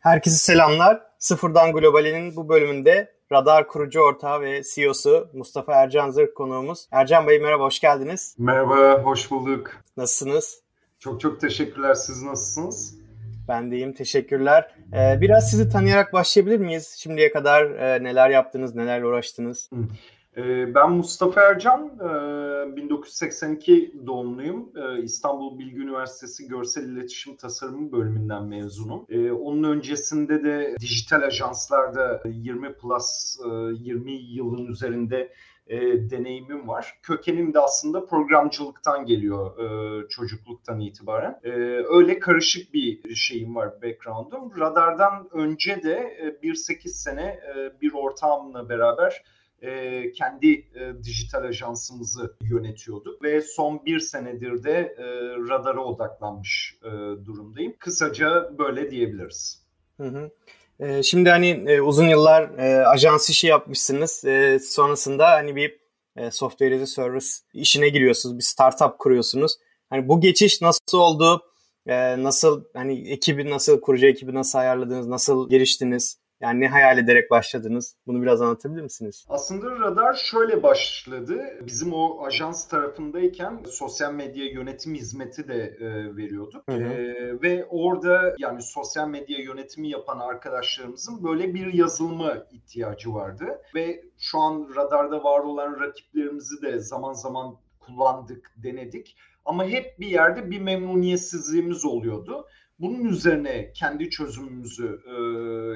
Herkese selamlar. Sıfırdan Globali'nin bu bölümünde Radar kurucu ortağı ve CEO'su Mustafa Ercan Zırk konuğumuz. Ercan Bey merhaba, hoş geldiniz. Merhaba, hoş bulduk. Nasılsınız? Çok çok teşekkürler. Siz nasılsınız? Ben de iyiyim, teşekkürler. Ee, biraz sizi tanıyarak başlayabilir miyiz? Şimdiye kadar e, neler yaptınız, nelerle uğraştınız? Ee, ben Mustafa Ercan, 1982 e, doğumluyum. Ee, İstanbul Bilgi Üniversitesi Görsel İletişim Tasarımı bölümünden mezunum. Ee, onun öncesinde de dijital ajanslarda 20 plus 20 yılın üzerinde e, deneyimim var. Kökenim de aslında programcılıktan geliyor e, çocukluktan itibaren. E, öyle karışık bir şeyim var, background'um. Radardan önce de e, 1-8 sene e, bir ortağımla beraber e, kendi e, dijital ajansımızı yönetiyorduk ve son bir senedir de e, radara odaklanmış e, durumdayım. Kısaca böyle diyebiliriz. Hı hı. E, şimdi hani e, uzun yıllar e, ajans işi yapmışsınız. E, sonrasında hani bir e, software as a service işine giriyorsunuz. Bir startup kuruyorsunuz. Hani bu geçiş nasıl oldu? E, nasıl hani ekibi nasıl kurucu ekibi nasıl ayarladınız? Nasıl geliştiniz? Yani ne hayal ederek başladınız? Bunu biraz anlatabilir misiniz? Aslında radar şöyle başladı. Bizim o ajans tarafındayken sosyal medya yönetim hizmeti de e, veriyorduk. Hı hı. E, ve orada yani sosyal medya yönetimi yapan arkadaşlarımızın böyle bir yazılıma ihtiyacı vardı. Ve şu an radarda var olan rakiplerimizi de zaman zaman kullandık, denedik. Ama hep bir yerde bir memnuniyetsizliğimiz oluyordu. Bunun üzerine kendi çözümümüzü e,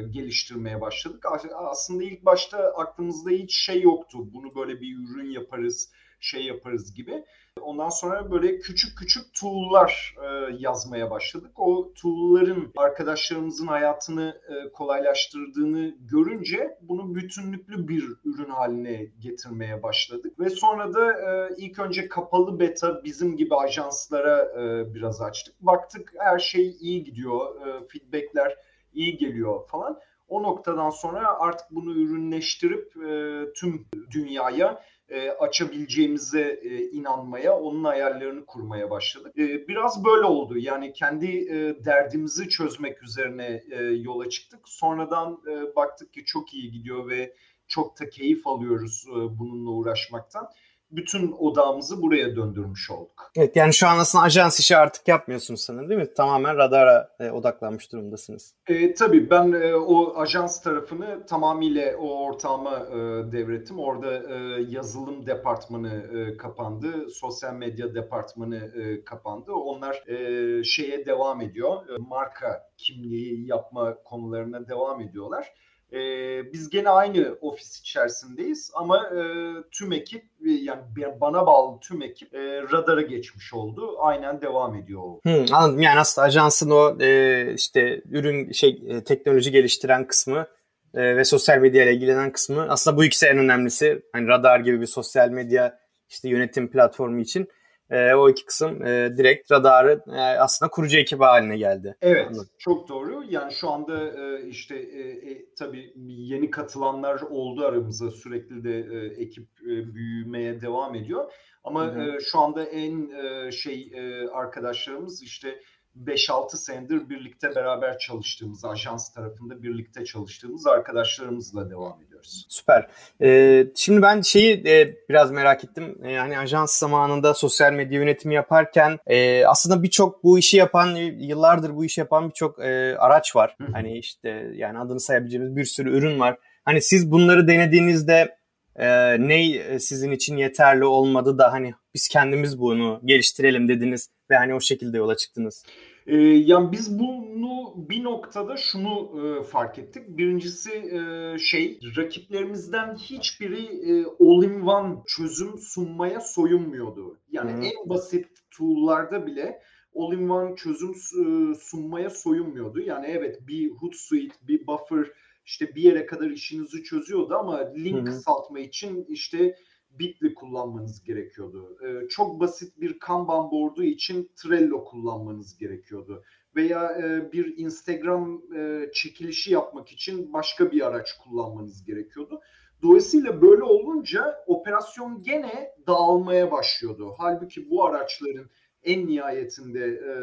geliştirmeye başladık. Aslında ilk başta aklımızda hiç şey yoktu. Bunu böyle bir ürün yaparız, şey yaparız gibi. Ondan sonra böyle küçük küçük tool'lar e, yazmaya başladık. O tool'ların arkadaşlarımızın hayatını e, kolaylaştırdığını görünce bunu bütünlüklü bir ürün haline getirmeye başladık. Ve sonra da e, ilk önce kapalı beta bizim gibi ajanslara e, biraz açtık. Baktık her şey iyi gidiyor, e, feedbackler iyi geliyor falan. O noktadan sonra artık bunu ürünleştirip e, tüm dünyaya e, açabileceğimize e, inanmaya, onun ayarlarını kurmaya başladık. E, biraz böyle oldu. Yani kendi e, derdimizi çözmek üzerine yola çıktık. Sonradan baktık ki çok iyi gidiyor ve çok da keyif alıyoruz bununla uğraşmaktan bütün odağımızı buraya döndürmüş olduk. Evet yani şu an aslında ajans işi artık yapmıyorsunuz sanırım değil mi? Tamamen radara e, odaklanmış durumdasınız. E, tabii ben e, o ajans tarafını tamamıyla o ortağıma e, devrettim. Orada e, yazılım departmanı e, kapandı, sosyal medya departmanı e, kapandı. Onlar e, şeye devam ediyor, e, marka kimliği yapma konularına devam ediyorlar. E, biz gene aynı ofis içerisindeyiz ama e, tüm ekip yani bana bağlı tüm ekip e, radara geçmiş oldu. Aynen devam ediyor. Hmm, anladım. Yani aslında ajansın o e, işte ürün şey e, teknoloji geliştiren kısmı e, ve sosyal medya ile ilgilenen kısmı aslında bu ikisi en önemlisi. Hani radar gibi bir sosyal medya işte yönetim platformu için e, o iki kısım e, direkt radarı e, aslında kurucu ekip haline geldi. Evet Anladım. çok doğru. Yani şu anda e, işte e, e, tabii yeni katılanlar oldu aramıza sürekli de e, ekip e, büyümeye devam ediyor. Ama E, şu anda en e, şey e, arkadaşlarımız işte 5-6 senedir birlikte beraber çalıştığımız, ajans tarafında birlikte çalıştığımız arkadaşlarımızla devam ediyoruz. Süper. Ee, şimdi ben şeyi e, biraz merak ettim. E, yani ajans zamanında sosyal medya yönetimi yaparken e, aslında birçok bu işi yapan, yıllardır bu işi yapan birçok e, araç var. Hani işte yani adını sayabileceğimiz bir sürü ürün var. Hani siz bunları denediğinizde e, ne sizin için yeterli olmadı da hani biz kendimiz bunu geliştirelim dediniz ve hani o şekilde yola çıktınız? Ee, yani biz bunu bir noktada şunu e, fark ettik. Birincisi e, şey rakiplerimizden hiçbiri e, all-in-one çözüm sunmaya soyunmuyordu. Yani Hı-hı. en basit tool'larda bile all-in-one çözüm e, sunmaya soyunmuyordu. Yani evet bir Hootsuite, bir Buffer işte bir yere kadar işinizi çözüyordu ama link Hı-hı. kısaltma için işte Bitly kullanmanız gerekiyordu. E, çok basit bir Kanban board'u için Trello kullanmanız gerekiyordu. Veya e, bir Instagram e, çekilişi yapmak için başka bir araç kullanmanız gerekiyordu. Dolayısıyla böyle olunca operasyon gene dağılmaya başlıyordu. Halbuki bu araçların en nihayetinde e,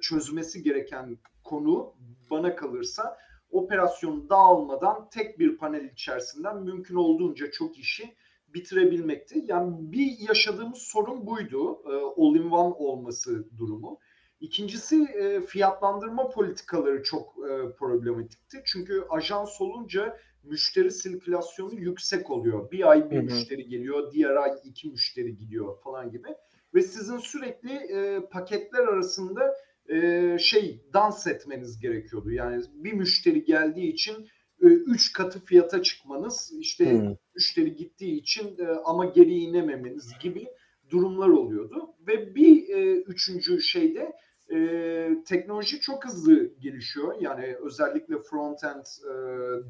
çözmesi gereken konu bana kalırsa operasyonu dağılmadan tek bir panel içerisinden mümkün olduğunca çok işi bitirebilmekti. Yani bir yaşadığımız sorun buydu. E, all-in-one olması durumu. İkincisi e, fiyatlandırma politikaları çok e, problematikti. Çünkü ajans olunca müşteri sirkülasyonu yüksek oluyor. Bir ay bir hı hı. müşteri geliyor, diğer ay iki müşteri gidiyor falan gibi. Ve sizin sürekli e, paketler arasında e, şey dans etmeniz gerekiyordu. Yani bir müşteri geldiği için e, üç katı fiyata çıkmanız, işte hmm. Müşteri gittiği için e, ama geri inememeniz gibi durumlar oluyordu. Ve bir e, üçüncü şeyde e, teknoloji çok hızlı gelişiyor. Yani özellikle front-end e,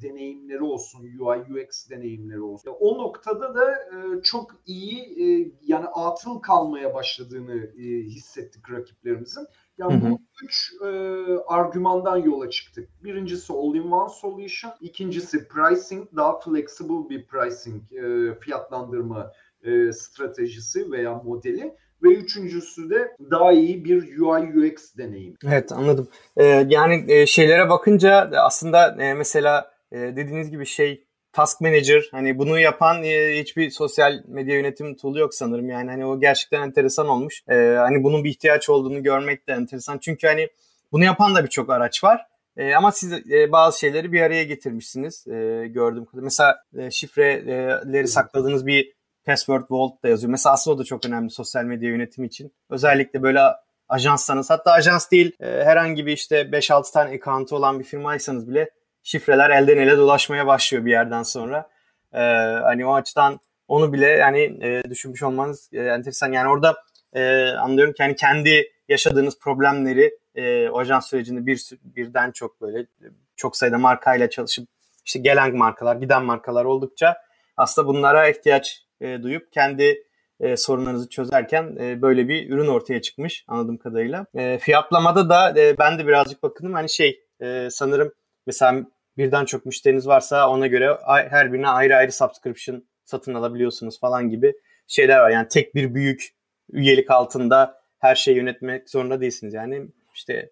deneyimleri olsun, UI UX deneyimleri olsun. O noktada da e, çok iyi e, yani atıl kalmaya başladığını e, hissettik rakiplerimizin. Yani hı hı. bu üç e, argümandan yola çıktık. Birincisi all-in-one solution, ikincisi pricing, daha flexible bir pricing e, fiyatlandırma e, stratejisi veya modeli ve üçüncüsü de daha iyi bir UI UX deneyim. Evet anladım. Ee, yani e, şeylere bakınca aslında e, mesela e, dediğiniz gibi şey Task Manager hani bunu yapan e, hiçbir sosyal medya yönetim tool'u yok sanırım. Yani hani o gerçekten enteresan olmuş. E, hani bunun bir ihtiyaç olduğunu görmek de enteresan. Çünkü hani bunu yapan da birçok araç var. E, ama siz e, bazı şeyleri bir araya getirmişsiniz e, kadarıyla. Mesela e, şifreleri sakladığınız bir password vault da yazıyor. Mesela aslında o da çok önemli sosyal medya yönetimi için. Özellikle böyle ajanssanız hatta ajans değil e, herhangi bir işte 5-6 tane account'u olan bir firmaysanız bile şifreler elden ele dolaşmaya başlıyor bir yerden sonra. E, hani o açıdan onu bile yani e, düşünmüş olmanız e, enteresan. Yani orada e, anlıyorum ki hani kendi yaşadığınız problemleri e, o ajans sürecinde bir birden çok böyle çok sayıda markayla çalışıp işte gelen markalar, giden markalar oldukça aslında bunlara ihtiyaç e, duyup kendi e, sorunlarınızı çözerken e, böyle bir ürün ortaya çıkmış anladığım kadarıyla. E, fiyatlamada da e, ben de birazcık bakındım hani şey e, sanırım mesela birden çok müşteriniz varsa ona göre her birine ayrı ayrı subscription satın alabiliyorsunuz falan gibi şeyler var. Yani tek bir büyük üyelik altında her şeyi yönetmek zorunda değilsiniz. Yani işte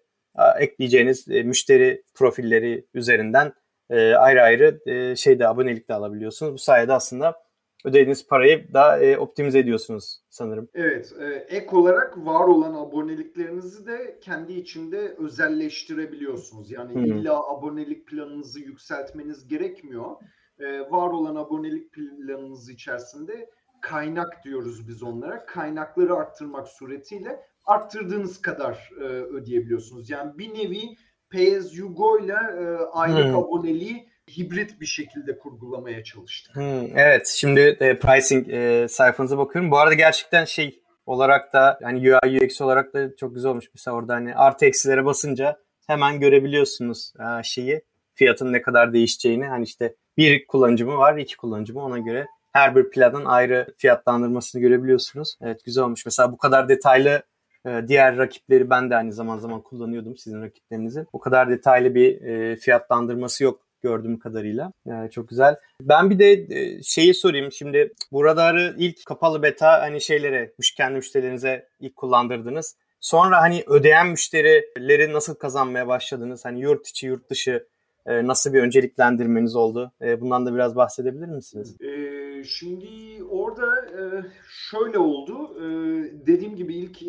ekleyeceğiniz e, müşteri profilleri üzerinden e, ayrı ayrı e, şeyde abonelik de alabiliyorsunuz. Bu sayede aslında ödediğiniz parayı da e, optimize ediyorsunuz sanırım. Evet. E, ek olarak var olan aboneliklerinizi de kendi içinde özelleştirebiliyorsunuz. Yani hmm. illa abonelik planınızı yükseltmeniz gerekmiyor. E, var olan abonelik planınız içerisinde kaynak diyoruz biz onlara. Kaynakları arttırmak suretiyle arttırdığınız kadar e, ödeyebiliyorsunuz. Yani bir nevi pay as you go ile e, aylık hmm. aboneliği hibrit bir şekilde kurgulamaya çalıştık. Hmm, evet şimdi e, pricing e, sayfanıza bakıyorum. Bu arada gerçekten şey olarak da yani UI UX olarak da çok güzel olmuş. Mesela orada hani artı eksilere basınca hemen görebiliyorsunuz e, şeyi fiyatın ne kadar değişeceğini. Hani işte bir kullanıcı mı var, iki kullanıcı mı ona göre her bir planın ayrı fiyatlandırmasını görebiliyorsunuz. Evet güzel olmuş. Mesela bu kadar detaylı e, diğer rakipleri ben de aynı zaman zaman kullanıyordum sizin rakiplerinizin. O kadar detaylı bir e, fiyatlandırması yok gördüğüm kadarıyla. Yani çok güzel. Ben bir de e, şeyi sorayım. Şimdi bu radarı ilk kapalı beta hani şeylere, kendi müşterilerinize ilk kullandırdınız. Sonra hani ödeyen müşterileri nasıl kazanmaya başladınız? Hani yurt içi, yurt dışı e, nasıl bir önceliklendirmeniz oldu? E, bundan da biraz bahsedebilir misiniz? Şimdi orada şöyle oldu. Dediğim gibi ilk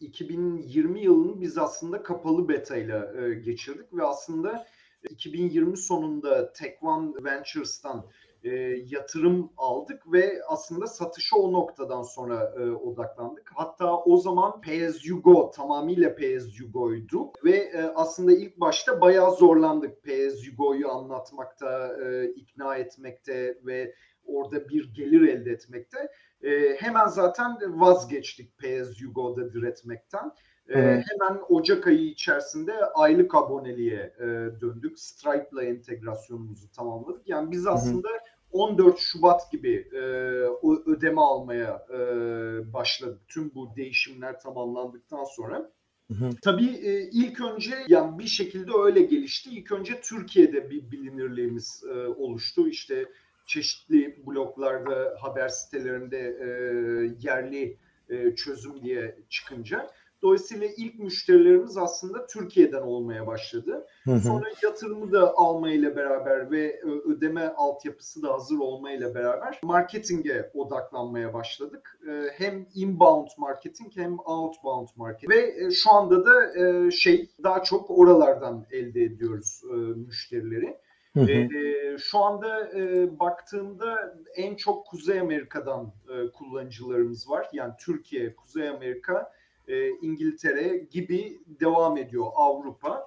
2020 yılını biz aslında kapalı beta ile geçirdik ve aslında 2020 sonunda One Ventures'tan e, yatırım aldık ve aslında satışa o noktadan sonra e, odaklandık. Hatta o zaman Pay As You Go tamamıyla Pay As You Go'ydu ve e, aslında ilk başta bayağı zorlandık Pay As You Go'yu anlatmakta, e, ikna etmekte ve orada bir gelir elde etmekte. E, hemen zaten vazgeçtik Pay As You Go'da diretmekten. E, hemen Ocak ayı içerisinde aylık aboneliğe e, döndük. Stripe'la entegrasyonumuzu tamamladık. Yani biz aslında 14 Şubat gibi e, ödeme almaya e, başladık. Tüm bu değişimler tamamlandıktan sonra. Hı hı. Tabii e, ilk önce yani bir şekilde öyle gelişti. İlk önce Türkiye'de bir bilinirliğimiz e, oluştu. İşte çeşitli bloglarda, haber sitelerinde e, yerli e, çözüm diye çıkınca. Dolayısıyla ilk müşterilerimiz aslında Türkiye'den olmaya başladı. Hı hı. Sonra yatırımı da almayla beraber ve ödeme altyapısı da hazır olmayla beraber marketinge odaklanmaya başladık. Ee, hem inbound marketing hem outbound marketing ve e, şu anda da e, şey daha çok oralardan elde ediyoruz e, müşterileri. Hı hı. E, şu anda e, baktığımda en çok Kuzey Amerika'dan e, kullanıcılarımız var. Yani Türkiye, Kuzey Amerika, e, İngiltere gibi devam ediyor Avrupa.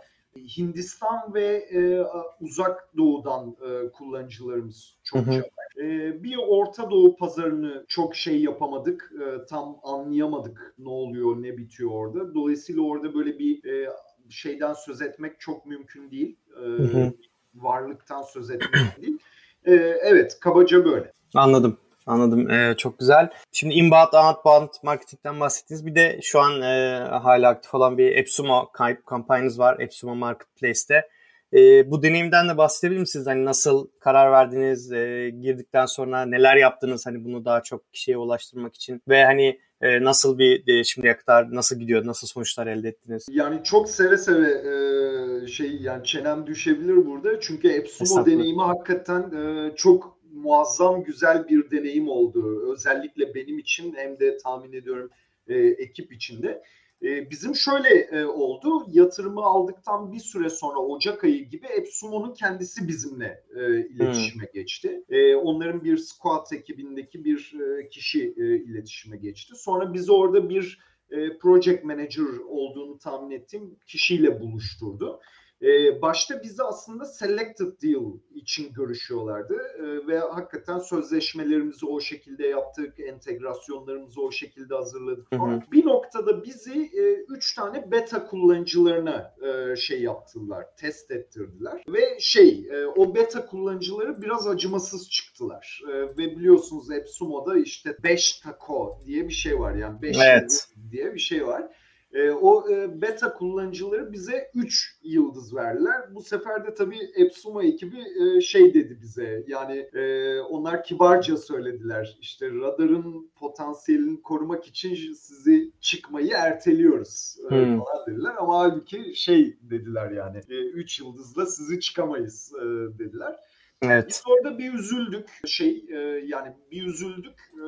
Hindistan ve e, uzak doğudan e, kullanıcılarımız çok hı hı. E, bir Orta Doğu pazarını çok şey yapamadık. E, tam anlayamadık ne oluyor, ne bitiyor orada. Dolayısıyla orada böyle bir e, şeyden söz etmek çok mümkün değil. E, hı hı varlıktan söz etmek değil. E, evet kabaca böyle. Anladım. Anladım. Ee, çok güzel. Şimdi inbound, outbound marketingten bahsettiniz. Bir de şu an e, hala aktif olan bir Epsumo kampanyanız var. Epsumo Marketplace'te. E, bu deneyimden de bahsedebilir misiniz? Hani nasıl karar verdiniz, e, girdikten sonra neler yaptınız hani bunu daha çok kişiye ulaştırmak için ve hani e, nasıl bir e, şimdiye kadar nasıl gidiyor, nasıl sonuçlar elde ettiniz? Yani çok seve seve e, şey yani çenem düşebilir burada çünkü Epsumo deneyimi hakikaten e, çok muazzam güzel bir deneyim oldu. Özellikle benim için hem de tahmin ediyorum e, ekip içinde. E, bizim şöyle e, oldu. Yatırımı aldıktan bir süre sonra Ocak ayı gibi Epsumo'nun kendisi bizimle e, iletişime hmm. geçti. E, onların bir squad ekibindeki bir e, kişi e, iletişime geçti. Sonra biz orada bir e, project manager olduğunu tahmin ettiğim kişiyle buluşturdu. E, başta bizi aslında selected deal için görüşüyorlardı e, ve hakikaten sözleşmelerimizi o şekilde yaptık, entegrasyonlarımızı o şekilde hazırladık. Hı hı. Bir noktada bizi e, üç tane beta kullanıcılarına e, şey yaptılar, test ettirdiler ve şey e, o beta kullanıcıları biraz acımasız çıktılar e, ve biliyorsunuz Epsumo'da işte 5 taco diye bir şey var yani 5 evet. diye bir şey var. E, o e, beta kullanıcıları bize 3 yıldız verdiler. Bu sefer de tabii Epsuma ekibi e, şey dedi bize yani e, onlar kibarca söylediler. İşte radarın potansiyelini korumak için sizi çıkmayı erteliyoruz e, hmm. falan dediler. Ama halbuki şey dediler yani 3 e, yıldızla sizi çıkamayız e, dediler. Evet. Biz orada bir üzüldük. Şey e, yani bir üzüldük. E,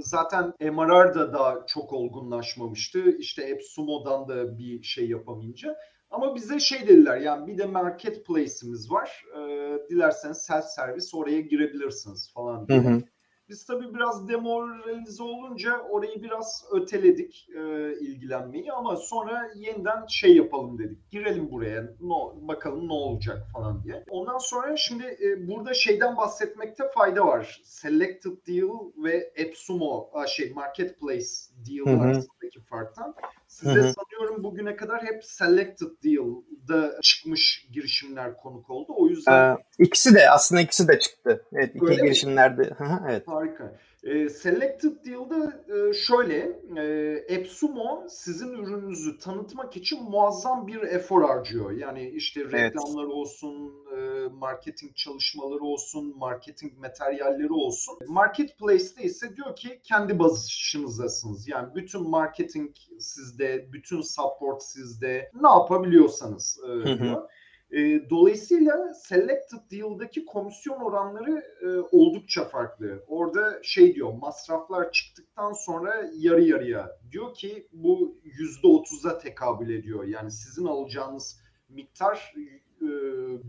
zaten MRR da daha çok olgunlaşmamıştı. İşte Epsumo'dan da bir şey yapamayınca. Ama bize şey dediler yani bir de marketplace'imiz var. E, dilerseniz self servis oraya girebilirsiniz falan diye. Hı hı. Biz tabii biraz demoralize olunca orayı biraz öteledik e, ilgilenmeyi ama sonra yeniden şey yapalım dedik. Girelim buraya no, bakalım ne olacak falan diye. Ondan sonra şimdi e, burada şeyden bahsetmekte fayda var. Selected Deal ve Epsumo şey Marketplace Deal arasındaki farktan. Size sanıyorum bugüne kadar hep Selected Deal'da çıkmış girişimler konuk oldu. O yüzden... Ee, ikisi de aslında ikisi de çıktı. Evet iki Öyle girişimlerde. evet. Harika. E, Selected Deal'da e, şöyle, e, Epsumo sizin ürününüzü tanıtmak için muazzam bir efor harcıyor. Yani işte reklamları evet. olsun, e, marketing çalışmaları olsun, marketing materyalleri olsun. Marketplace'te ise diyor ki kendi başınızdasınız. Yani bütün marketing sizde, bütün support sizde. Ne yapabiliyorsanız e, diyor. Hı hı. E, dolayısıyla Selected Deal'daki komisyon oranları e, oldukça farklı. Orada şey diyor masraflar çıktıktan sonra yarı yarıya diyor ki bu %30'a tekabül ediyor. Yani sizin alacağınız miktar e,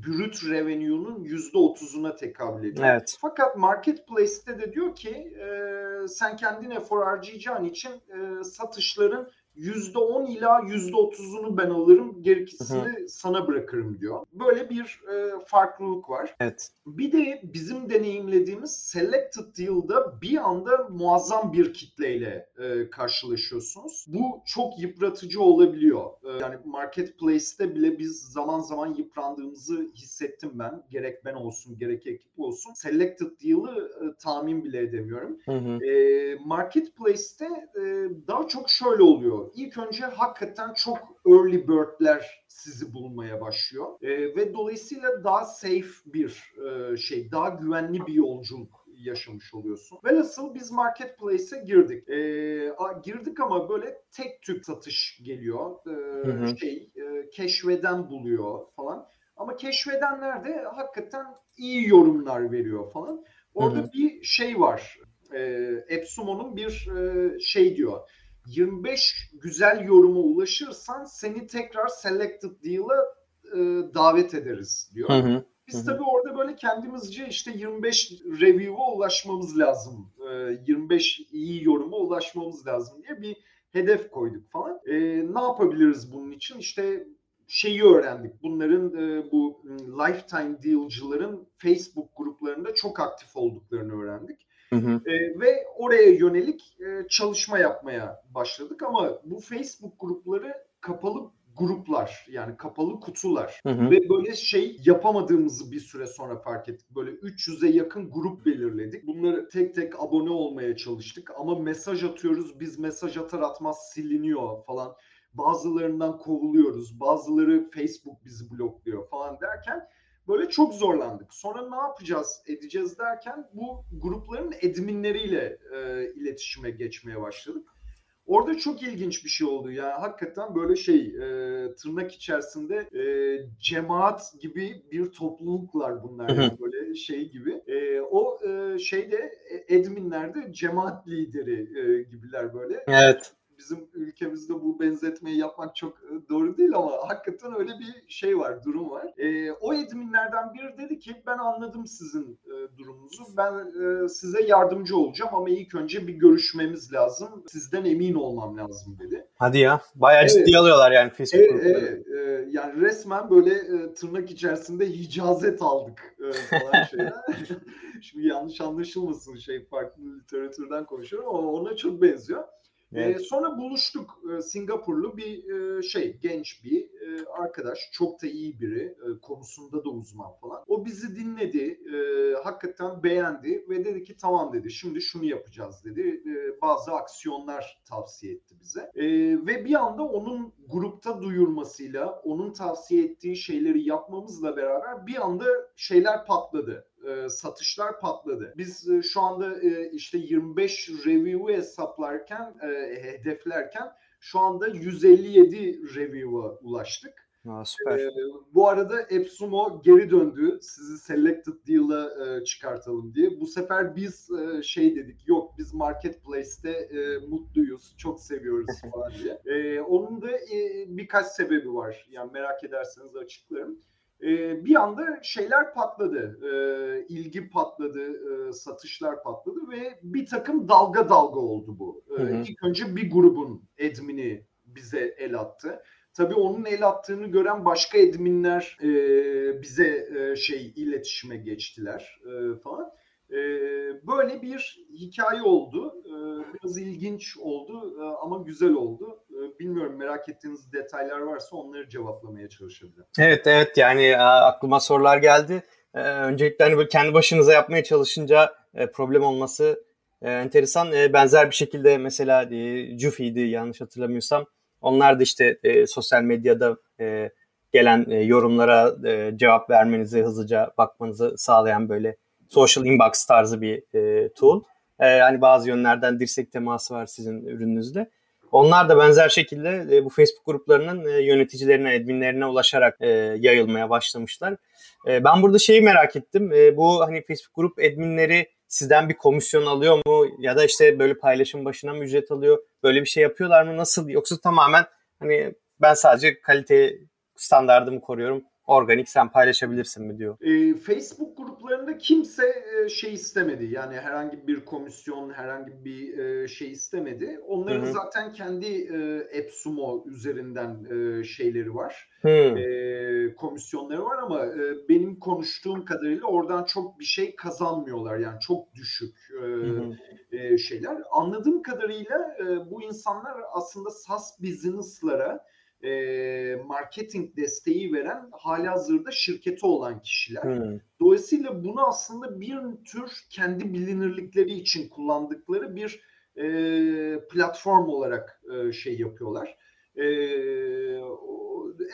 brüt revenue'nun %30'una tekabül ediyor. Evet. Fakat marketplace'te de diyor ki e, sen kendin efor harcayacağın için e, satışların %10 ila %30'unu ben alırım, gerekisini sana bırakırım diyor. Böyle bir e, farklılık var. Evet. Bir de bizim deneyimlediğimiz Selected Deal'da bir anda muazzam bir kitleyle e, karşılaşıyorsunuz. Bu çok yıpratıcı olabiliyor. E, yani Marketplace'te bile biz zaman zaman yıprandığımızı hissettim ben. Gerek ben olsun, gerek ekip olsun. Selected Deal'ı e, tahmin bile edemiyorum. Hı hı. E, Marketplace'te e, daha çok şöyle oluyor İlk önce hakikaten çok early bird'ler sizi bulmaya başlıyor. E, ve dolayısıyla daha safe bir e, şey, daha güvenli bir yolculuk yaşamış oluyorsun. Velhasıl biz marketplace'e girdik. E, girdik ama böyle tek tük satış geliyor. E, hı hı. Şey e, keşfeden buluyor falan. Ama keşfedenler de hakikaten iyi yorumlar veriyor falan. Orada hı hı. bir şey var. E, Epsumo'nun bir e, şey diyor 25 güzel yoruma ulaşırsan seni tekrar selected deal'a e, davet ederiz diyor. Hı hı. Biz hı tabii orada böyle kendimizce işte 25 review'a ulaşmamız lazım. E, 25 iyi yoruma ulaşmamız lazım diye bir hedef koyduk falan. E, ne yapabiliriz bunun için? İşte şeyi öğrendik. Bunların e, bu lifetime deal'cıların Facebook gruplarında çok aktif olduklarını öğrendik. Hı hı. E, ve oraya yönelik e, çalışma yapmaya başladık ama bu Facebook grupları kapalı gruplar yani kapalı kutular hı hı. ve böyle şey yapamadığımızı bir süre sonra fark ettik. Böyle 300'e yakın grup belirledik. Bunları tek tek abone olmaya çalıştık ama mesaj atıyoruz biz mesaj atar atmaz siliniyor falan. Bazılarından kovuluyoruz. Bazıları Facebook bizi blokluyor falan derken Böyle çok zorlandık. Sonra ne yapacağız, edeceğiz derken bu grupların adminleriyle e, iletişime geçmeye başladık. Orada çok ilginç bir şey oldu. Yani hakikaten böyle şey e, tırnak içerisinde e, cemaat gibi bir topluluklar bunlar. Yani böyle şey gibi. E, o e, şeyde e, adminlerde cemaat lideri e, gibiler böyle. Evet bizim ülkemizde bu benzetmeyi yapmak çok e, doğru değil ama hakikaten öyle bir şey var, durum var. E, o edminlerden biri dedi ki ben anladım sizin e, durumunuzu. Ben e, size yardımcı olacağım ama ilk önce bir görüşmemiz lazım. Sizden emin olmam lazım dedi. Hadi ya. Bayağı evet. ciddi alıyorlar yani Facebook evet, evet, e, yani resmen böyle e, tırnak içerisinde icazet aldık e, falan şeyler. Şimdi yanlış anlaşılmasın şey farklı literatürden konuşuyorum ama ona çok benziyor. Evet. E, sonra buluştuk. E, Singapurlu bir e, şey genç bir e, arkadaş. Çok da iyi biri. E, konusunda da uzman falan. O bizi dinledi. E, hakikaten beğendi ve dedi ki tamam dedi. Şimdi şunu yapacağız dedi. E, bazı aksiyonlar tavsiye etti bize. E, ve bir anda onun grupta duyurmasıyla onun tavsiye ettiği şeyleri yapmamızla beraber bir anda şeyler patladı e, satışlar patladı. Biz e, şu anda e, işte 25 review'u hesaplarken, e, hedeflerken şu anda 157 review'a ulaştık. Aa, süper. Ee, bu arada Epsumo geri döndü. Sizi selected deal'a e, çıkartalım diye. Bu sefer biz e, şey dedik. Yok biz marketplace'te e, mutluyuz. Çok seviyoruz falan diye. E, onun da e, birkaç sebebi var. Yani merak ederseniz açıklarım e, bir anda şeyler patladı. E, ilgi patladı, e, satışlar patladı ve bir takım dalga dalga oldu bu. E, hı hı. İlk önce bir grubun admini bize el attı. Tabii onun el attığını gören başka adminler e, bize e, şey iletişime geçtiler e, falan. E, böyle bir hikaye oldu. E, biraz ilginç oldu e, ama güzel oldu. E, bilmiyorum merak ettiğiniz detaylar varsa onları cevaplamaya çalışabilirim. Evet evet yani aklıma sorular geldi. Öncelikle hani böyle kendi başınıza yapmaya çalışınca problem olması enteresan. Benzer bir şekilde mesela Jufi'ydi yanlış hatırlamıyorsam. Onlar da işte sosyal medyada gelen yorumlara cevap vermenizi hızlıca bakmanızı sağlayan böyle social inbox tarzı bir tool. hani bazı yönlerden dirsek teması var sizin ürününüzde. Onlar da benzer şekilde e, bu Facebook gruplarının e, yöneticilerine, adminlerine ulaşarak e, yayılmaya başlamışlar. E, ben burada şeyi merak ettim. E, bu hani Facebook grup adminleri sizden bir komisyon alıyor mu ya da işte böyle paylaşım başına mı ücret alıyor? Böyle bir şey yapıyorlar mı? Nasıl? Yoksa tamamen hani ben sadece kalite standartımı koruyorum organik sen paylaşabilirsin mi diyor. E, Facebook gruplarında kimse e, şey istemedi. Yani herhangi bir komisyon, herhangi bir e, şey istemedi. Onların Hı-hı. zaten kendi e, AppSumo üzerinden e, şeyleri var. E, komisyonları var ama e, benim konuştuğum kadarıyla oradan çok bir şey kazanmıyorlar. Yani çok düşük e, e, şeyler. Anladığım kadarıyla e, bu insanlar aslında SaaS business'lara e, marketing desteği veren hali hazırda şirketi olan kişiler. Hmm. Dolayısıyla bunu aslında bir tür kendi bilinirlikleri için kullandıkları bir e, platform olarak e, şey yapıyorlar. E,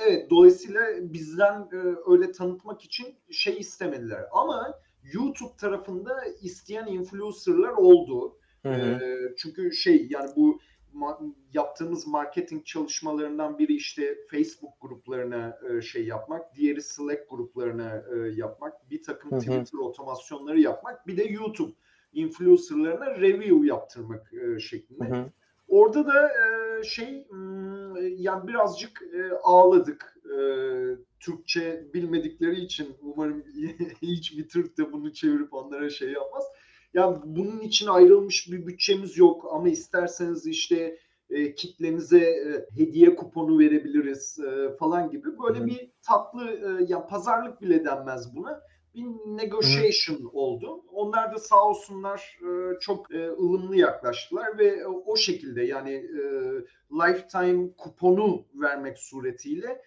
evet dolayısıyla bizden e, öyle tanıtmak için şey istemediler. Ama YouTube tarafında isteyen influencerlar oldu. Hı hı. E, çünkü şey yani bu ma- yaptığımız marketing çalışmalarından biri işte Facebook gruplarına e, şey yapmak, diğeri Slack gruplarına e, yapmak, bir takım hı hı. Twitter otomasyonları yapmak, bir de YouTube influencerlarına review yaptırmak e, şeklinde. Hı hı. Orada da e, şey yani birazcık e, ağladık. E, Türkçe bilmedikleri için umarım hiçbir Türk de bunu çevirip onlara şey yapmaz. Yani bunun için ayrılmış bir bütçemiz yok ama isterseniz işte e, kitlenize e, hediye kuponu verebiliriz e, falan gibi böyle Hı. bir tatlı e, yani pazarlık bile denmez buna bir negotiation Hı. oldu. Onlar da sağ olsunlar e, çok e, ılımlı yaklaştılar ve o şekilde yani e, lifetime kuponu vermek suretiyle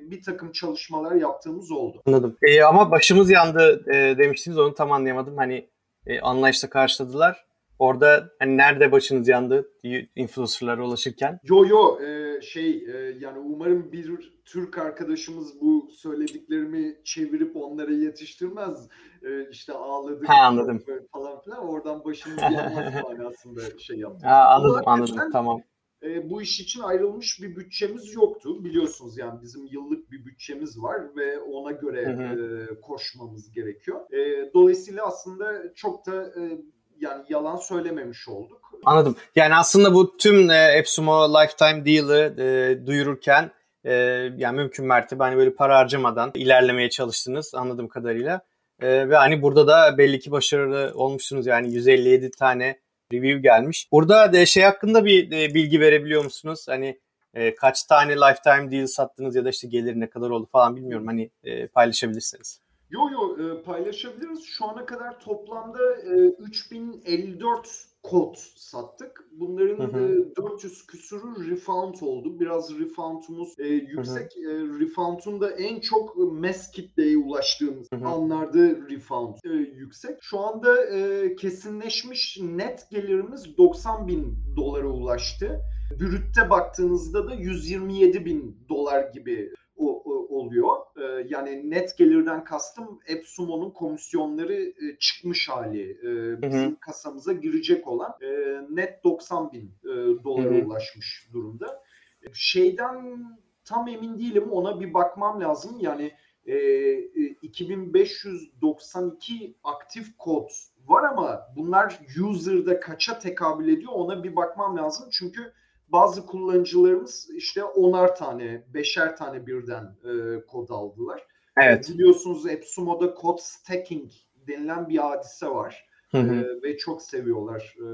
bir takım çalışmalar yaptığımız oldu. Anladım. E, ama başımız yandı e, demiştiniz onu tam anlayamadım. Hani e, anlayışla karşıladılar. Orada hani nerede başınız yandı influencerlara ulaşırken? Yo yo e, şey e, yani umarım bir Türk arkadaşımız bu söylediklerimi çevirip onlara yetiştirmez. E, işte ağladık ha, anladım. falan filan oradan başınız yanmaz manasında şey yaptım. Ha, anladım anladım tamam. E, bu iş için ayrılmış bir bütçemiz yoktu. Biliyorsunuz yani bizim yıllık bir bütçemiz var ve ona göre hı hı. E, koşmamız gerekiyor. E, dolayısıyla aslında çok da e, yani yalan söylememiş olduk. Anladım. Yani aslında bu tüm e, Epsumo Lifetime Deal'ı e, duyururken e, yani mümkün mertebe hani böyle para harcamadan ilerlemeye çalıştınız anladığım kadarıyla. E, ve hani burada da belli ki başarılı olmuşsunuz yani 157 tane review gelmiş. Burada de şey hakkında bir e, bilgi verebiliyor musunuz? Hani e, kaç tane lifetime deal sattınız ya da işte gelir ne kadar oldu falan bilmiyorum. Hani e, paylaşabilirsiniz. Yo yo e, paylaşabiliriz. Şu ana kadar toplamda e, 3054 kod sattık. Bunların hı hı. E, 400 küsürü refund oldu. Biraz refundumuz e, yüksek. Hı hı. E, refundun da en çok mass kitleye ulaştığımız hı hı. anlarda refund e, yüksek. Şu anda e, kesinleşmiş net gelirimiz 90 bin dolara ulaştı. Brütte baktığınızda da 127 bin dolar gibi oluyor. E, yani net gelirden kastım Epsumo'nun komisyonları e, çıkmış hali. E, bizim Hı-hı. kasamıza girecek olan e, net 90 bin e, dolara Hı-hı. ulaşmış durumda. E, şeyden tam emin değilim ona bir bakmam lazım. Yani e, e, 2592 aktif kod var ama bunlar user'da kaça tekabül ediyor ona bir bakmam lazım. Çünkü bazı kullanıcılarımız işte onar tane, beşer tane birden e, kod aldılar. Evet. Biliyorsunuz Epsumo'da kod stacking denilen bir hadise var. Hı hı. E, ve çok seviyorlar e,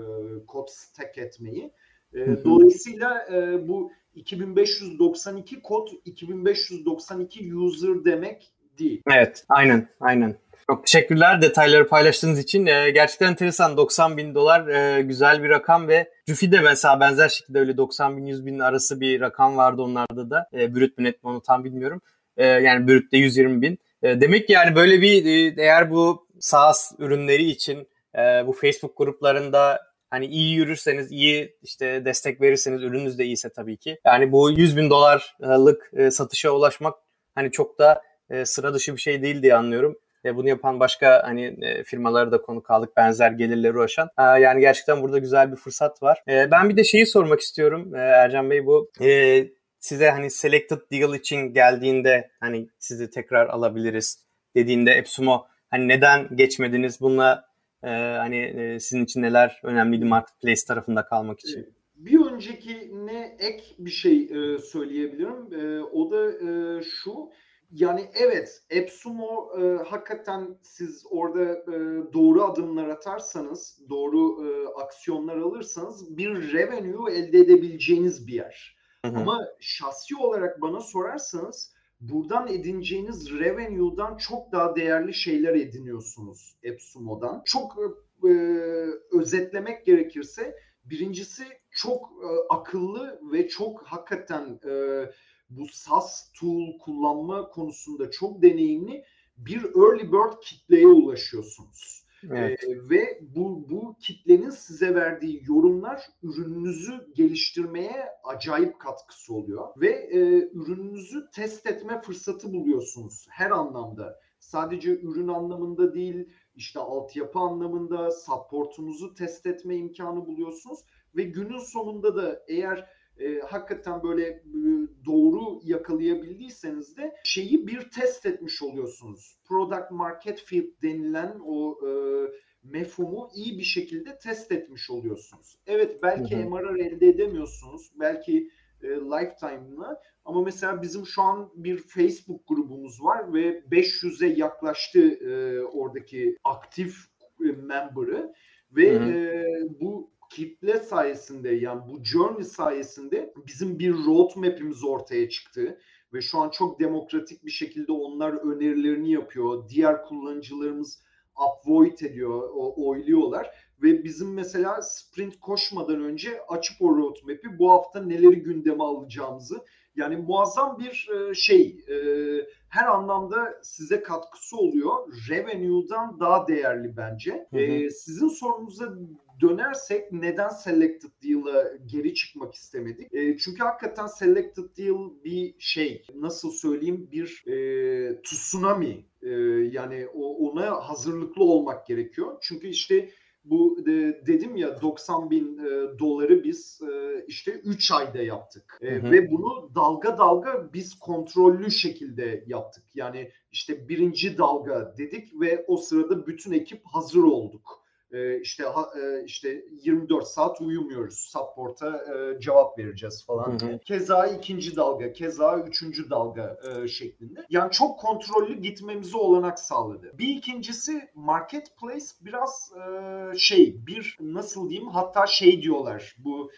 kod stack etmeyi. E, hı hı. Dolayısıyla e, bu 2592 kod 2592 user demek değil. Evet, aynen, aynen. Çok teşekkürler detayları paylaştığınız için. E, gerçekten enteresan 90 bin dolar e, güzel bir rakam ve Jufi de mesela benzer şekilde öyle 90 bin 100 bin arası bir rakam vardı onlarda da. E, brüt mü net mi onu tam bilmiyorum. E, yani brütte 120 bin. E, demek ki yani böyle bir e, eğer bu SaaS ürünleri için e, bu Facebook gruplarında hani iyi yürürseniz, iyi işte destek verirseniz, ürününüz de iyiyse tabii ki. Yani bu 100 bin dolarlık e, satışa ulaşmak hani çok da e, sıra dışı bir şey değil diye anlıyorum. E, bunu yapan başka hani e, firmaları da konu kaldık benzer gelirleri ulaşan. E, yani gerçekten burada güzel bir fırsat var. E, ben bir de şeyi sormak istiyorum e, Ercan Bey bu e, size hani selected deal için geldiğinde hani sizi tekrar alabiliriz dediğinde Epsumo hani neden geçmediniz bununla e, hani e, sizin için neler önemliydi marketplace tarafında kalmak için? E, bir önceki ne ek bir şey e, söyleyebilirim. E, o da e, şu yani evet Epsumo e, hakikaten siz orada e, doğru adımlar atarsanız, doğru e, aksiyonlar alırsanız bir revenue elde edebileceğiniz bir yer. Hı hı. Ama şahsi olarak bana sorarsanız buradan edineceğiniz revenue'dan çok daha değerli şeyler ediniyorsunuz Epsumo'dan. Çok e, özetlemek gerekirse birincisi çok e, akıllı ve çok hakikaten e, bu SAS tool kullanma konusunda çok deneyimli bir early bird kitleye ulaşıyorsunuz. Evet. Ee, ve bu, bu kitlenin size verdiği yorumlar ürününüzü geliştirmeye acayip katkısı oluyor. Ve e, ürününüzü test etme fırsatı buluyorsunuz her anlamda. sadece ürün anlamında değil, işte altyapı anlamında supportunuzu test etme imkanı buluyorsunuz ve günün sonunda da eğer e, hakikaten böyle e, doğru yakalayabildiyseniz de şeyi bir test etmiş oluyorsunuz. Product market fit denilen o e, mefhumu iyi bir şekilde test etmiş oluyorsunuz. Evet belki hı hı. MRR elde edemiyorsunuz. Belki e, lifetime'la ama mesela bizim şu an bir Facebook grubumuz var ve 500'e yaklaştı e, oradaki aktif e, member'ı ve hı hı. E, bu kitle sayesinde yani bu journey sayesinde bizim bir roadmap'imiz ortaya çıktı ve şu an çok demokratik bir şekilde onlar önerilerini yapıyor. Diğer kullanıcılarımız upvote ediyor, oyluyorlar ve bizim mesela sprint koşmadan önce açıp o roadmap'i bu hafta neleri gündeme alacağımızı yani muazzam bir e, şey e, her anlamda size katkısı oluyor. Revenue'dan daha değerli bence. Hı hı. E, sizin sorunuza dönersek neden selected deal'a geri çıkmak istemedik? E, çünkü hakikaten selected deal bir şey nasıl söyleyeyim bir e, tsunami e, yani o, ona hazırlıklı olmak gerekiyor. Çünkü işte bu de, dedim ya 90 bin e, doları biz e, işte 3 ayda yaptık. E, hı hı. Ve bunu dalga dalga biz kontrollü şekilde yaptık. Yani işte birinci dalga dedik ve o sırada bütün ekip hazır olduk e, işte e, işte 24 saat uyumuyoruz. Support'a e, cevap vereceğiz falan. Hı hı. Keza ikinci dalga, keza üçüncü dalga e, şeklinde. Yani çok kontrollü gitmemizi olanak sağladı. Bir ikincisi marketplace biraz e, şey bir nasıl diyeyim hatta şey diyorlar bu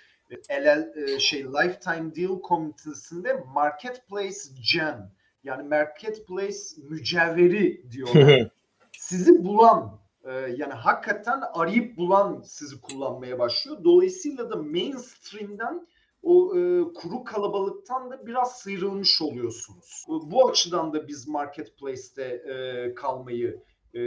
LL e, şey Lifetime Deal komitesinde Marketplace Gem yani Marketplace mücevheri diyorlar. Sizi bulan ee, yani hakikaten arayıp bulan sizi kullanmaya başlıyor. Dolayısıyla da mainstream'den o e, kuru kalabalıktan da biraz sıyrılmış oluyorsunuz. Bu açıdan da biz marketplace'te e, kalmayı e,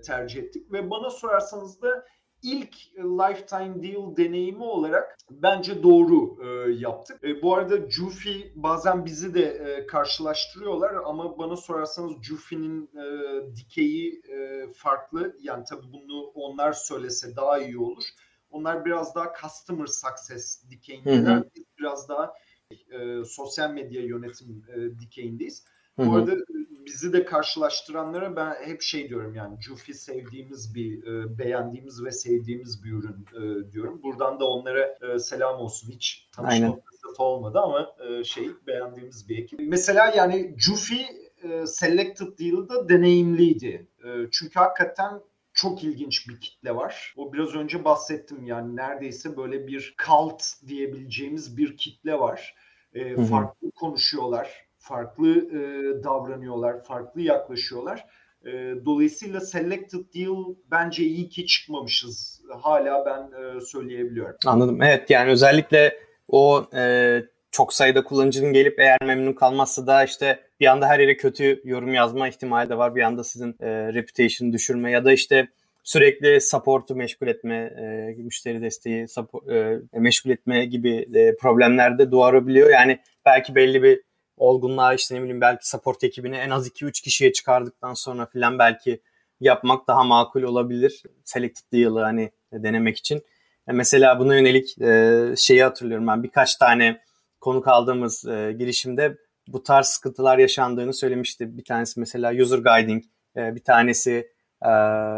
tercih ettik ve bana sorarsanız da ilk lifetime deal deneyimi olarak bence doğru e, yaptık. E, bu arada Jufi bazen bizi de e, karşılaştırıyorlar ama bana sorarsanız Jufi'nin e, dikeyi e, farklı. Yani tabii bunu onlar söylese daha iyi olur. Onlar biraz daha customer success dikeyindeler. Biraz daha e, sosyal medya yönetim e, dikeyindeyiz. Hı hı. Bu arada bizi de karşılaştıranlara ben hep şey diyorum yani Jufi sevdiğimiz bir, e, beğendiğimiz ve sevdiğimiz bir ürün e, diyorum. Buradan da onlara e, selam olsun. Hiç tanışma fırsatı olmadı ama e, şey beğendiğimiz bir ekip. Mesela yani Jufi e, Selected Deal'da deneyimliydi. E, çünkü hakikaten çok ilginç bir kitle var. O biraz önce bahsettim yani neredeyse böyle bir cult diyebileceğimiz bir kitle var. E, farklı konuşuyorlar farklı e, davranıyorlar, farklı yaklaşıyorlar. E, dolayısıyla selected deal bence iyi ki çıkmamışız. Hala ben e, söyleyebiliyorum. Anladım. Evet yani özellikle o e, çok sayıda kullanıcının gelip eğer memnun kalmazsa da işte bir anda her yere kötü yorum yazma ihtimali de var. Bir anda sizin e, reputation düşürme ya da işte sürekli support'u meşgul etme, e, müşteri desteği support, e, meşgul etme gibi e, problemler de doğurabiliyor. Yani belki belli bir olgunluğa işte ne bileyim belki support ekibini en az 2-3 kişiye çıkardıktan sonra filan belki yapmak daha makul olabilir. Selected deal'ı hani denemek için. Yani mesela buna yönelik e, şeyi hatırlıyorum ben birkaç tane konuk aldığımız e, girişimde bu tarz sıkıntılar yaşandığını söylemişti. Bir tanesi mesela user guiding, e, bir tanesi e,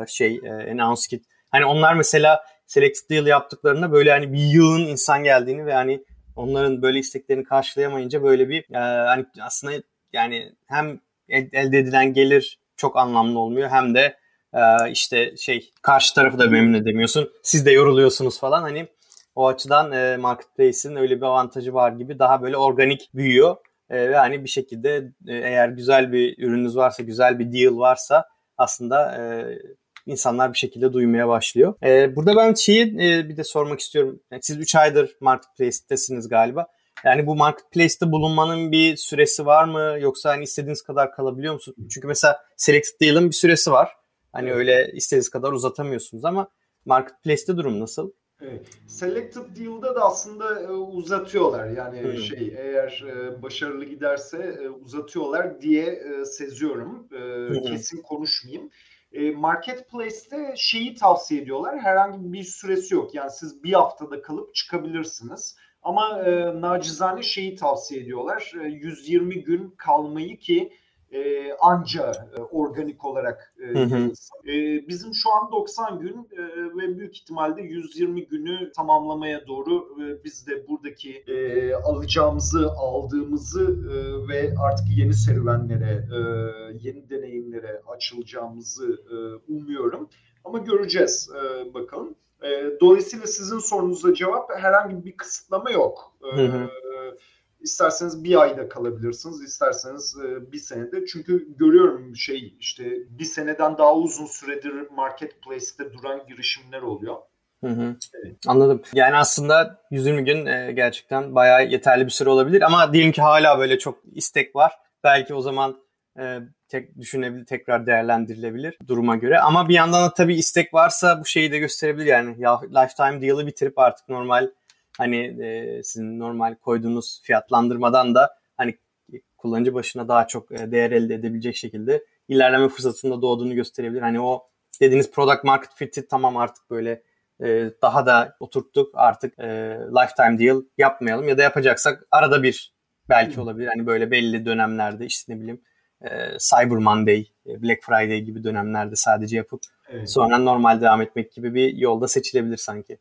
şey e, announce kit. Hani onlar mesela selected deal yaptıklarında böyle hani bir yığın insan geldiğini ve hani onların böyle isteklerini karşılayamayınca böyle bir e, hani aslında yani hem elde edilen gelir çok anlamlı olmuyor hem de e, işte şey karşı tarafı da memnun edemiyorsun. Siz de yoruluyorsunuz falan hani o açıdan e, marketplace'in öyle bir avantajı var gibi daha böyle organik büyüyor. E, ve hani bir şekilde e, eğer güzel bir ürününüz varsa, güzel bir deal varsa aslında e, insanlar bir şekilde duymaya başlıyor. Ee, burada ben şeyi e, bir de sormak istiyorum. Yani siz 3 aydır Marketplace'tesiniz galiba. Yani bu Marketplace'te bulunmanın bir süresi var mı? Yoksa hani istediğiniz kadar kalabiliyor musunuz? Çünkü mesela Selected Deal'ın bir süresi var. Hani öyle istediğiniz kadar uzatamıyorsunuz ama Marketplace'te durum nasıl? Evet. Selected Deal'da da aslında e, uzatıyorlar. Yani hmm. şey eğer e, başarılı giderse e, uzatıyorlar diye e, seziyorum. E, hmm. Kesin konuşmayayım. E, marketplace'te şeyi tavsiye ediyorlar. Herhangi bir süresi yok. Yani siz bir haftada kalıp çıkabilirsiniz. Ama e, nacizane şeyi tavsiye ediyorlar. E, 120 gün kalmayı ki e, anca e, organik olarak e, hı hı. E, bizim şu an 90 gün e, ve büyük ihtimalle 120 günü tamamlamaya doğru e, biz de buradaki e, alacağımızı, aldığımızı e, ve artık yeni serüvenlere, e, yeni deneyimlere açılacağımızı e, umuyorum. Ama göreceğiz e, bakalım. E, dolayısıyla sizin sorunuza cevap herhangi bir kısıtlama yok. E, hı hı. İsterseniz bir ayda kalabilirsiniz, isterseniz e, bir senede. Çünkü görüyorum şey işte bir seneden daha uzun süredir marketplace'te duran girişimler oluyor. Hı hı. Evet. Anladım. Yani aslında 120 gün e, gerçekten bayağı yeterli bir süre olabilir ama diyelim ki hala böyle çok istek var. Belki o zaman e, tek düşünebilir, tekrar değerlendirilebilir duruma göre. Ama bir yandan da tabii istek varsa bu şeyi de gösterebilir yani. Ya lifetime deal'ı bitirip artık normal hani e, sizin normal koyduğunuz fiyatlandırmadan da hani kullanıcı başına daha çok e, değer elde edebilecek şekilde ilerleme fırsatında doğduğunu gösterebilir. Hani o dediğiniz product market fit'i tamam artık böyle e, daha da oturttuk artık e, lifetime deal yapmayalım ya da yapacaksak arada bir belki olabilir. Hani böyle belli dönemlerde işte ne bileyim e, Cyber Monday, e, Black Friday gibi dönemlerde sadece yapıp evet. sonra normal devam etmek gibi bir yolda seçilebilir sanki.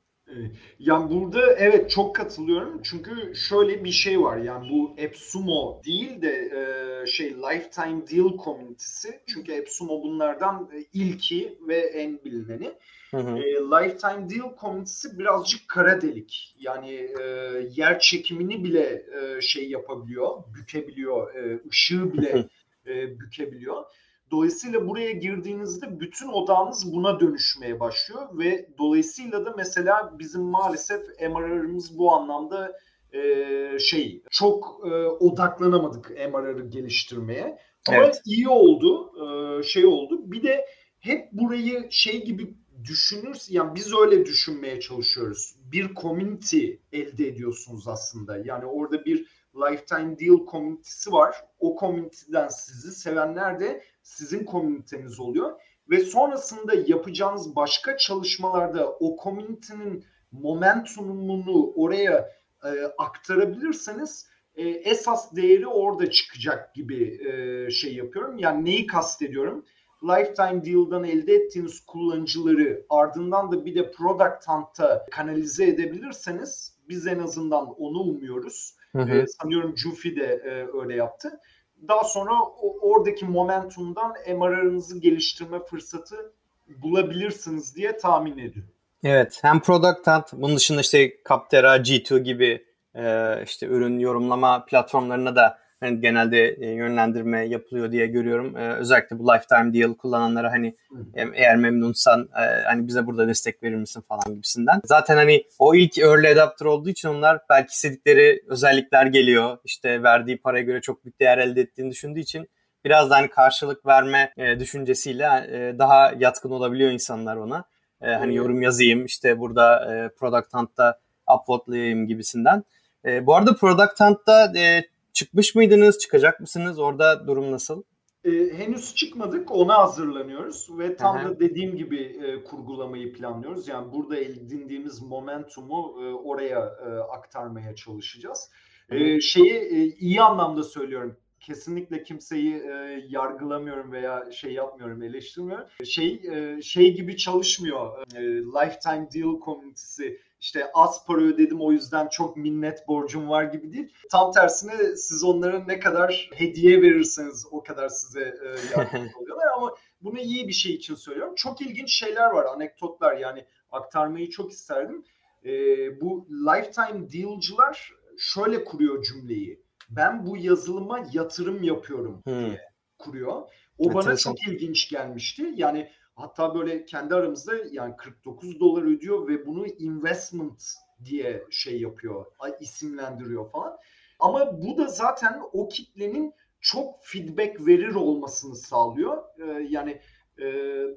Yani burada evet çok katılıyorum çünkü şöyle bir şey var yani bu AppSumo değil de e, şey Lifetime Deal komünitesi çünkü AppSumo bunlardan e, ilki ve en bilineni. Hı hı. E, Lifetime Deal komünitesi birazcık kara delik yani e, yer çekimini bile e, şey yapabiliyor, bükebiliyor, e, ışığı bile e, bükebiliyor. Dolayısıyla buraya girdiğinizde bütün odağınız buna dönüşmeye başlıyor ve dolayısıyla da mesela bizim maalesef MRR'ımız bu anlamda e, şey çok e, odaklanamadık MRR'ı geliştirmeye. Ama evet. iyi oldu, e, şey oldu. Bir de hep burayı şey gibi düşünürüz, yani biz öyle düşünmeye çalışıyoruz. Bir community elde ediyorsunuz aslında. Yani orada bir lifetime deal community'si var. O community'den sizi sevenler de sizin komüniteniz oluyor ve sonrasında yapacağınız başka çalışmalarda o komünitenin momentumunu oraya e, aktarabilirseniz e, esas değeri orada çıkacak gibi e, şey yapıyorum. Yani neyi kastediyorum? Lifetime Deal'dan elde ettiğiniz kullanıcıları ardından da bir de Product Hunt'a kanalize edebilirseniz biz en azından onu umuyoruz. Hı hı. E, sanıyorum Jufi de e, öyle yaptı daha sonra o, oradaki momentumdan MRR'ınızı geliştirme fırsatı bulabilirsiniz diye tahmin ediyorum. Evet hem Product Hunt bunun dışında işte Captera, G2 gibi e, işte ürün yorumlama platformlarına da hani genelde e, yönlendirme yapılıyor diye görüyorum. E, özellikle bu lifetime deal kullananlara hani e, eğer memnunsan e, hani bize burada destek verir misin falan gibisinden. Zaten hani o ilk early adapter olduğu için onlar belki istedikleri özellikler geliyor. İşte verdiği paraya göre çok büyük değer elde ettiğini düşündüğü için biraz da hani karşılık verme e, düşüncesiyle e, daha yatkın olabiliyor insanlar ona. E, hani yorum yazayım işte burada e, Product Hunt'ta uploadlayayım gibisinden. E, bu arada Product Hunt'ta e, Çıkmış mıydınız? Çıkacak mısınız? Orada durum nasıl? Ee, henüz çıkmadık. Ona hazırlanıyoruz ve tam Aha. da dediğim gibi e, kurgulamayı planlıyoruz. Yani burada edindiğimiz momentumu e, oraya e, aktarmaya çalışacağız. E, şeyi e, iyi anlamda söylüyorum. Kesinlikle kimseyi e, yargılamıyorum veya şey yapmıyorum, eleştirmiyorum. Şey e, şey gibi çalışmıyor. E, lifetime deal komünitesi işte az para ödedim o yüzden çok minnet borcum var gibi değil. Tam tersine siz onlara ne kadar hediye verirseniz o kadar size e, yardımcı oluyorlar ama bunu iyi bir şey için söylüyorum. Çok ilginç şeyler var, anekdotlar yani aktarmayı çok isterdim. E, bu lifetime deal'cılar şöyle kuruyor cümleyi. Ben bu yazılıma yatırım yapıyorum hmm. diye kuruyor. O bana çok ilginç gelmişti. Yani Hatta böyle kendi aramızda yani 49 dolar ödüyor ve bunu investment diye şey yapıyor, isimlendiriyor falan. Ama bu da zaten o kitlenin çok feedback verir olmasını sağlıyor. Ee, yani E,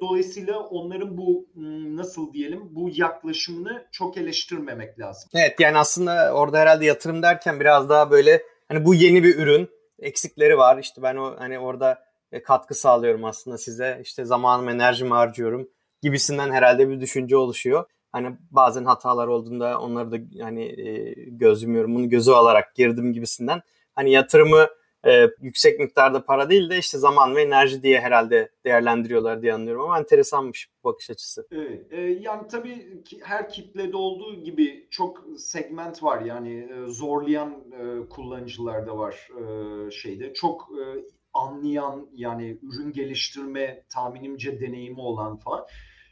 dolayısıyla onların bu nasıl diyelim bu yaklaşımını çok eleştirmemek lazım. Evet yani aslında orada herhalde yatırım derken biraz daha böyle hani bu yeni bir ürün eksikleri var. İşte ben o hani orada katkı sağlıyorum aslında size. İşte zamanım, enerjimi harcıyorum gibisinden herhalde bir düşünce oluşuyor. Hani bazen hatalar olduğunda onları da hani e, göz yumuyorum. Bunu gözü alarak girdim gibisinden. Hani yatırımı e, yüksek miktarda para değil de işte zaman ve enerji diye herhalde değerlendiriyorlar diye anlıyorum ama enteresanmış bakış açısı. Evet, e, yani tabii ki her kitlede olduğu gibi çok segment var yani e, zorlayan e, kullanıcılar da var e, şeyde. Çok e, anlayan yani ürün geliştirme tahminimce deneyimi olan falan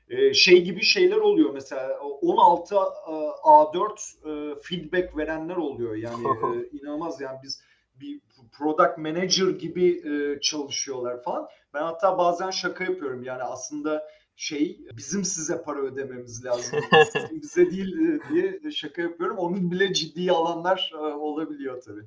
e, şey gibi şeyler oluyor mesela 16 A4 e, feedback verenler oluyor yani e, inanılmaz yani biz bir product manager gibi e, çalışıyorlar falan. Ben hatta bazen şaka yapıyorum yani aslında şey bizim size para ödememiz lazım. Sizin bize değil e, diye şaka yapıyorum. Onun bile ciddi alanlar e, olabiliyor tabii.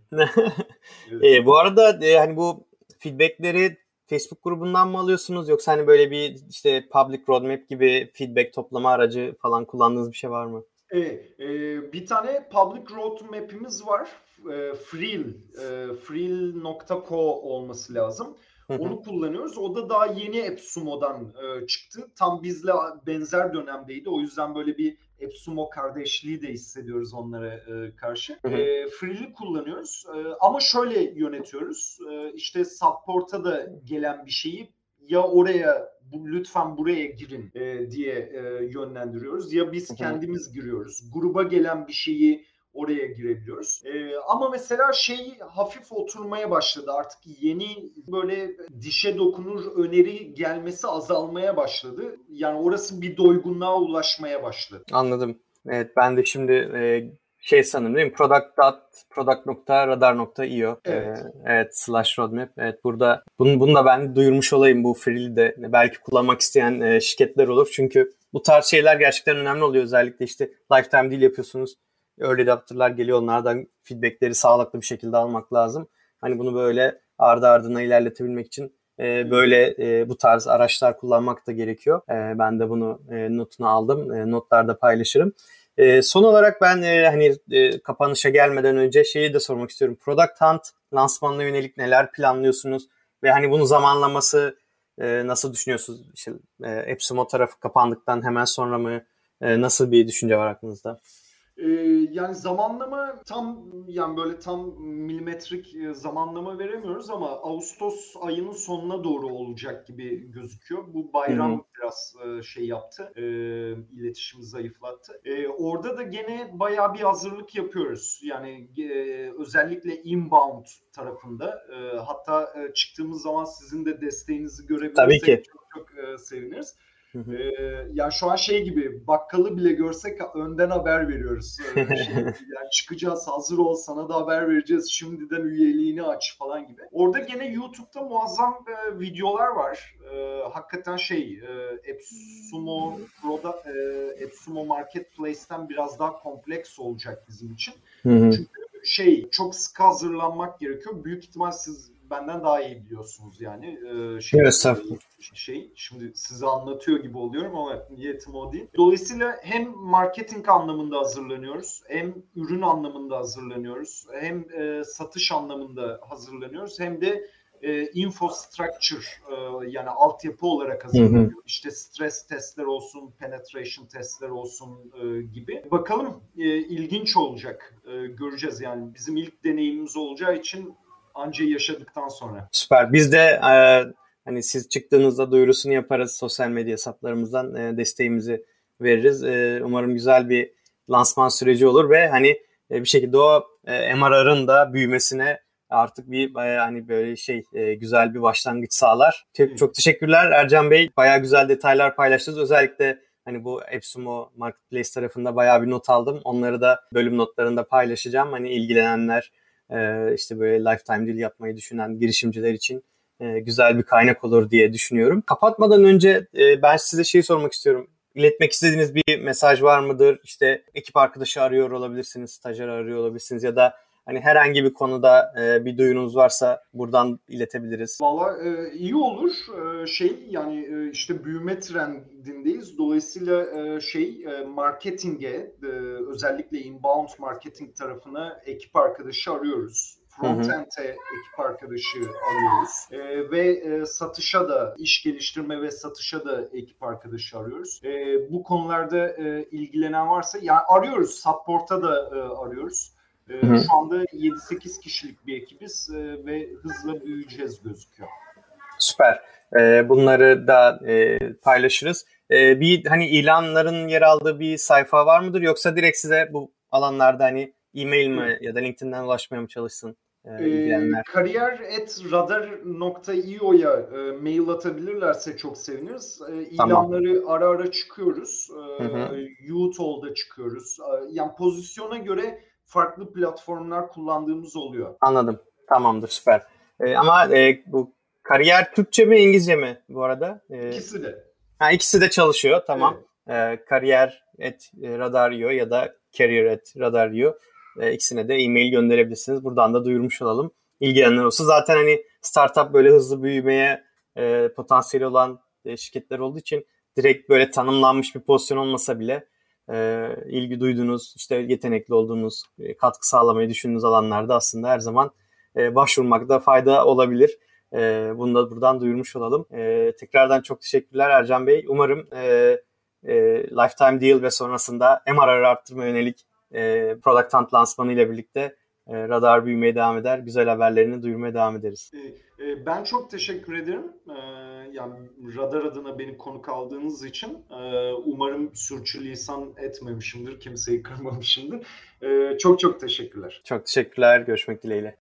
evet. e, bu arada e, hani bu feedbackleri Facebook grubundan mı alıyorsunuz yoksa hani böyle bir işte public roadmap gibi feedback toplama aracı falan kullandığınız bir şey var mı? Evet, e, bir tane public roadmap'imiz var e, Frill, e, frill.co olması lazım. Onu kullanıyoruz. O da daha yeni AppSumo'dan e, çıktı. Tam bizle benzer dönemdeydi. O yüzden böyle bir AppSumo kardeşliği de hissediyoruz onlara e, karşı. E, Frill'i kullanıyoruz. E, ama şöyle yönetiyoruz. E, işte support'a da gelen bir şeyi ya oraya bu, lütfen buraya girin e, diye e, yönlendiriyoruz ya biz kendimiz giriyoruz. Gruba gelen bir şeyi oraya girebiliyoruz. E, ama mesela şey hafif oturmaya başladı. Artık yeni böyle dişe dokunur öneri gelmesi azalmaya başladı. Yani orası bir doygunluğa ulaşmaya başladı. Anladım. Evet ben de şimdi e, şey sanırım değil mi? Product. product.radar.io evet. Ee, evet slash roadmap. Evet burada bunu, bunu da ben duyurmuş olayım bu Free'li de belki kullanmak isteyen e, şirketler olur. Çünkü bu tarz şeyler gerçekten önemli oluyor. Özellikle işte lifetime deal yapıyorsunuz early adapter'lar geliyor. Onlardan feedbackleri sağlıklı bir şekilde almak lazım. Hani bunu böyle ardı ardına ilerletebilmek için e, böyle e, bu tarz araçlar kullanmak da gerekiyor. E, ben de bunu e, notunu aldım. E, notlarda paylaşırım. E, son olarak ben e, hani e, kapanışa gelmeden önce şeyi de sormak istiyorum. Product Hunt lansmanına yönelik neler planlıyorsunuz? Ve hani bunun zamanlaması e, nasıl düşünüyorsunuz? İşte, e, Epsumo tarafı kapandıktan hemen sonra mı? E, nasıl bir düşünce var aklınızda? Ee, yani zamanlama tam yani böyle tam milimetrik e, zamanlama veremiyoruz ama Ağustos ayının sonuna doğru olacak gibi gözüküyor. Bu bayram Hı-hı. biraz e, şey yaptı, e, iletişimi zayıflattı. E, orada da gene bayağı bir hazırlık yapıyoruz. Yani e, özellikle inbound tarafında. E, hatta çıktığımız zaman sizin de desteğinizi görebilirsek çok çok seviniriz. Ee, yani şu an şey gibi bakkalı bile görsek önden haber veriyoruz. Ee, şey, yani çıkacağız hazır ol sana da haber vereceğiz şimdiden üyeliğini aç falan gibi. Orada gene YouTube'da muazzam e, videolar var. E, hakikaten şey e, Epsumo Pro'da e, Epsumo Marketplace'ten biraz daha kompleks olacak bizim için. Hı hı. Çünkü şey çok sıkı hazırlanmak gerekiyor. Büyük ihtimal siz benden daha iyi biliyorsunuz yani. Ee, şey, evet, şey, şimdi size anlatıyor gibi oluyorum ama niyetim o değil. Dolayısıyla hem marketing anlamında hazırlanıyoruz, hem ürün anlamında hazırlanıyoruz, hem e, satış anlamında hazırlanıyoruz, hem de e, infrastructure e, yani altyapı olarak hazırlanıyor. Hı hı. İşte stres testler olsun, penetration testler olsun e, gibi. Bakalım e, ilginç olacak. E, göreceğiz yani. Bizim ilk deneyimimiz olacağı için anca yaşadıktan sonra. Süper. Biz de e, hani siz çıktığınızda duyurusunu yaparız sosyal medya hesaplarımızdan e, desteğimizi veririz. E, umarım güzel bir lansman süreci olur ve hani e, bir şekilde o e, MRR'ın da büyümesine artık bir e, hani böyle şey e, güzel bir başlangıç sağlar. Çok, çok teşekkürler Ercan Bey. Bayağı güzel detaylar paylaştınız. Özellikle hani bu Epsumo Marketplace tarafında bayağı bir not aldım. Onları da bölüm notlarında paylaşacağım. Hani ilgilenenler e, işte böyle lifetime deal yapmayı düşünen girişimciler için e, güzel bir kaynak olur diye düşünüyorum. Kapatmadan önce e, ben size şeyi sormak istiyorum. İletmek istediğiniz bir mesaj var mıdır? İşte ekip arkadaşı arıyor olabilirsiniz, stajyer arıyor olabilirsiniz ya da Hani herhangi bir konuda e, bir duyunuz varsa buradan iletebiliriz. Valla e, iyi olur. E, şey yani e, işte büyüme trendindeyiz. Dolayısıyla e, şey e, marketinge e, özellikle inbound marketing tarafına ekip arkadaşı arıyoruz. Frontend'e ekip arkadaşı arıyoruz. E, ve e, satışa da, iş geliştirme ve satışa da ekip arkadaşı arıyoruz. E, bu konularda e, ilgilenen varsa, yani arıyoruz, support'a da e, arıyoruz. E, şu anda 7-8 kişilik bir ekibiz e, ve hızla büyüyeceğiz gözüküyor. Süper. E, bunları da e, paylaşırız. E, bir hani ilanların yer aldığı bir sayfa var mıdır yoksa direkt size bu alanlarda hani e-mail mi ya da LinkedIn'den ulaşmaya mı çalışsın? E, kariyer at radar.io'ya e, mail atabilirlerse çok seviniriz. E, ilanları tamam. ara ara çıkıyoruz. E, YouTube'da çıkıyoruz. E, yani pozisyona göre farklı platformlar kullandığımız oluyor. Anladım. Tamamdır süper. E, ama e, bu kariyer Türkçe mi İngilizce mi bu arada? E, ikisi de. Ha, ikisi de çalışıyor tamam. Evet. E, kariyer at radar.io ya da career at radar.io e, ikisine de e-mail gönderebilirsiniz. Buradan da duyurmuş olalım. İlgilenenler olsa zaten hani startup böyle hızlı büyümeye e, potansiyeli olan e, şirketler olduğu için direkt böyle tanımlanmış bir pozisyon olmasa bile e, ilgi duyduğunuz, işte yetenekli olduğunuz, e, katkı sağlamayı düşündüğünüz alanlarda aslında her zaman e, başvurmakta fayda olabilir. E, bunu da buradan duyurmuş olalım. E, tekrardan çok teşekkürler Ercan Bey. Umarım e, e, Lifetime Deal ve sonrasında MRR arttırma yönelik e, Product Hunt lansmanı ile birlikte e, radar büyümeye devam eder. Güzel haberlerini duyurmaya devam ederiz. E, e, ben çok teşekkür ederim. E, yani radar adına beni konuk aldığınız için e, umarım sürçülisan etmemişimdir, kimseyi kırmamışımdır. E, çok çok teşekkürler. Çok teşekkürler. Görüşmek dileğiyle.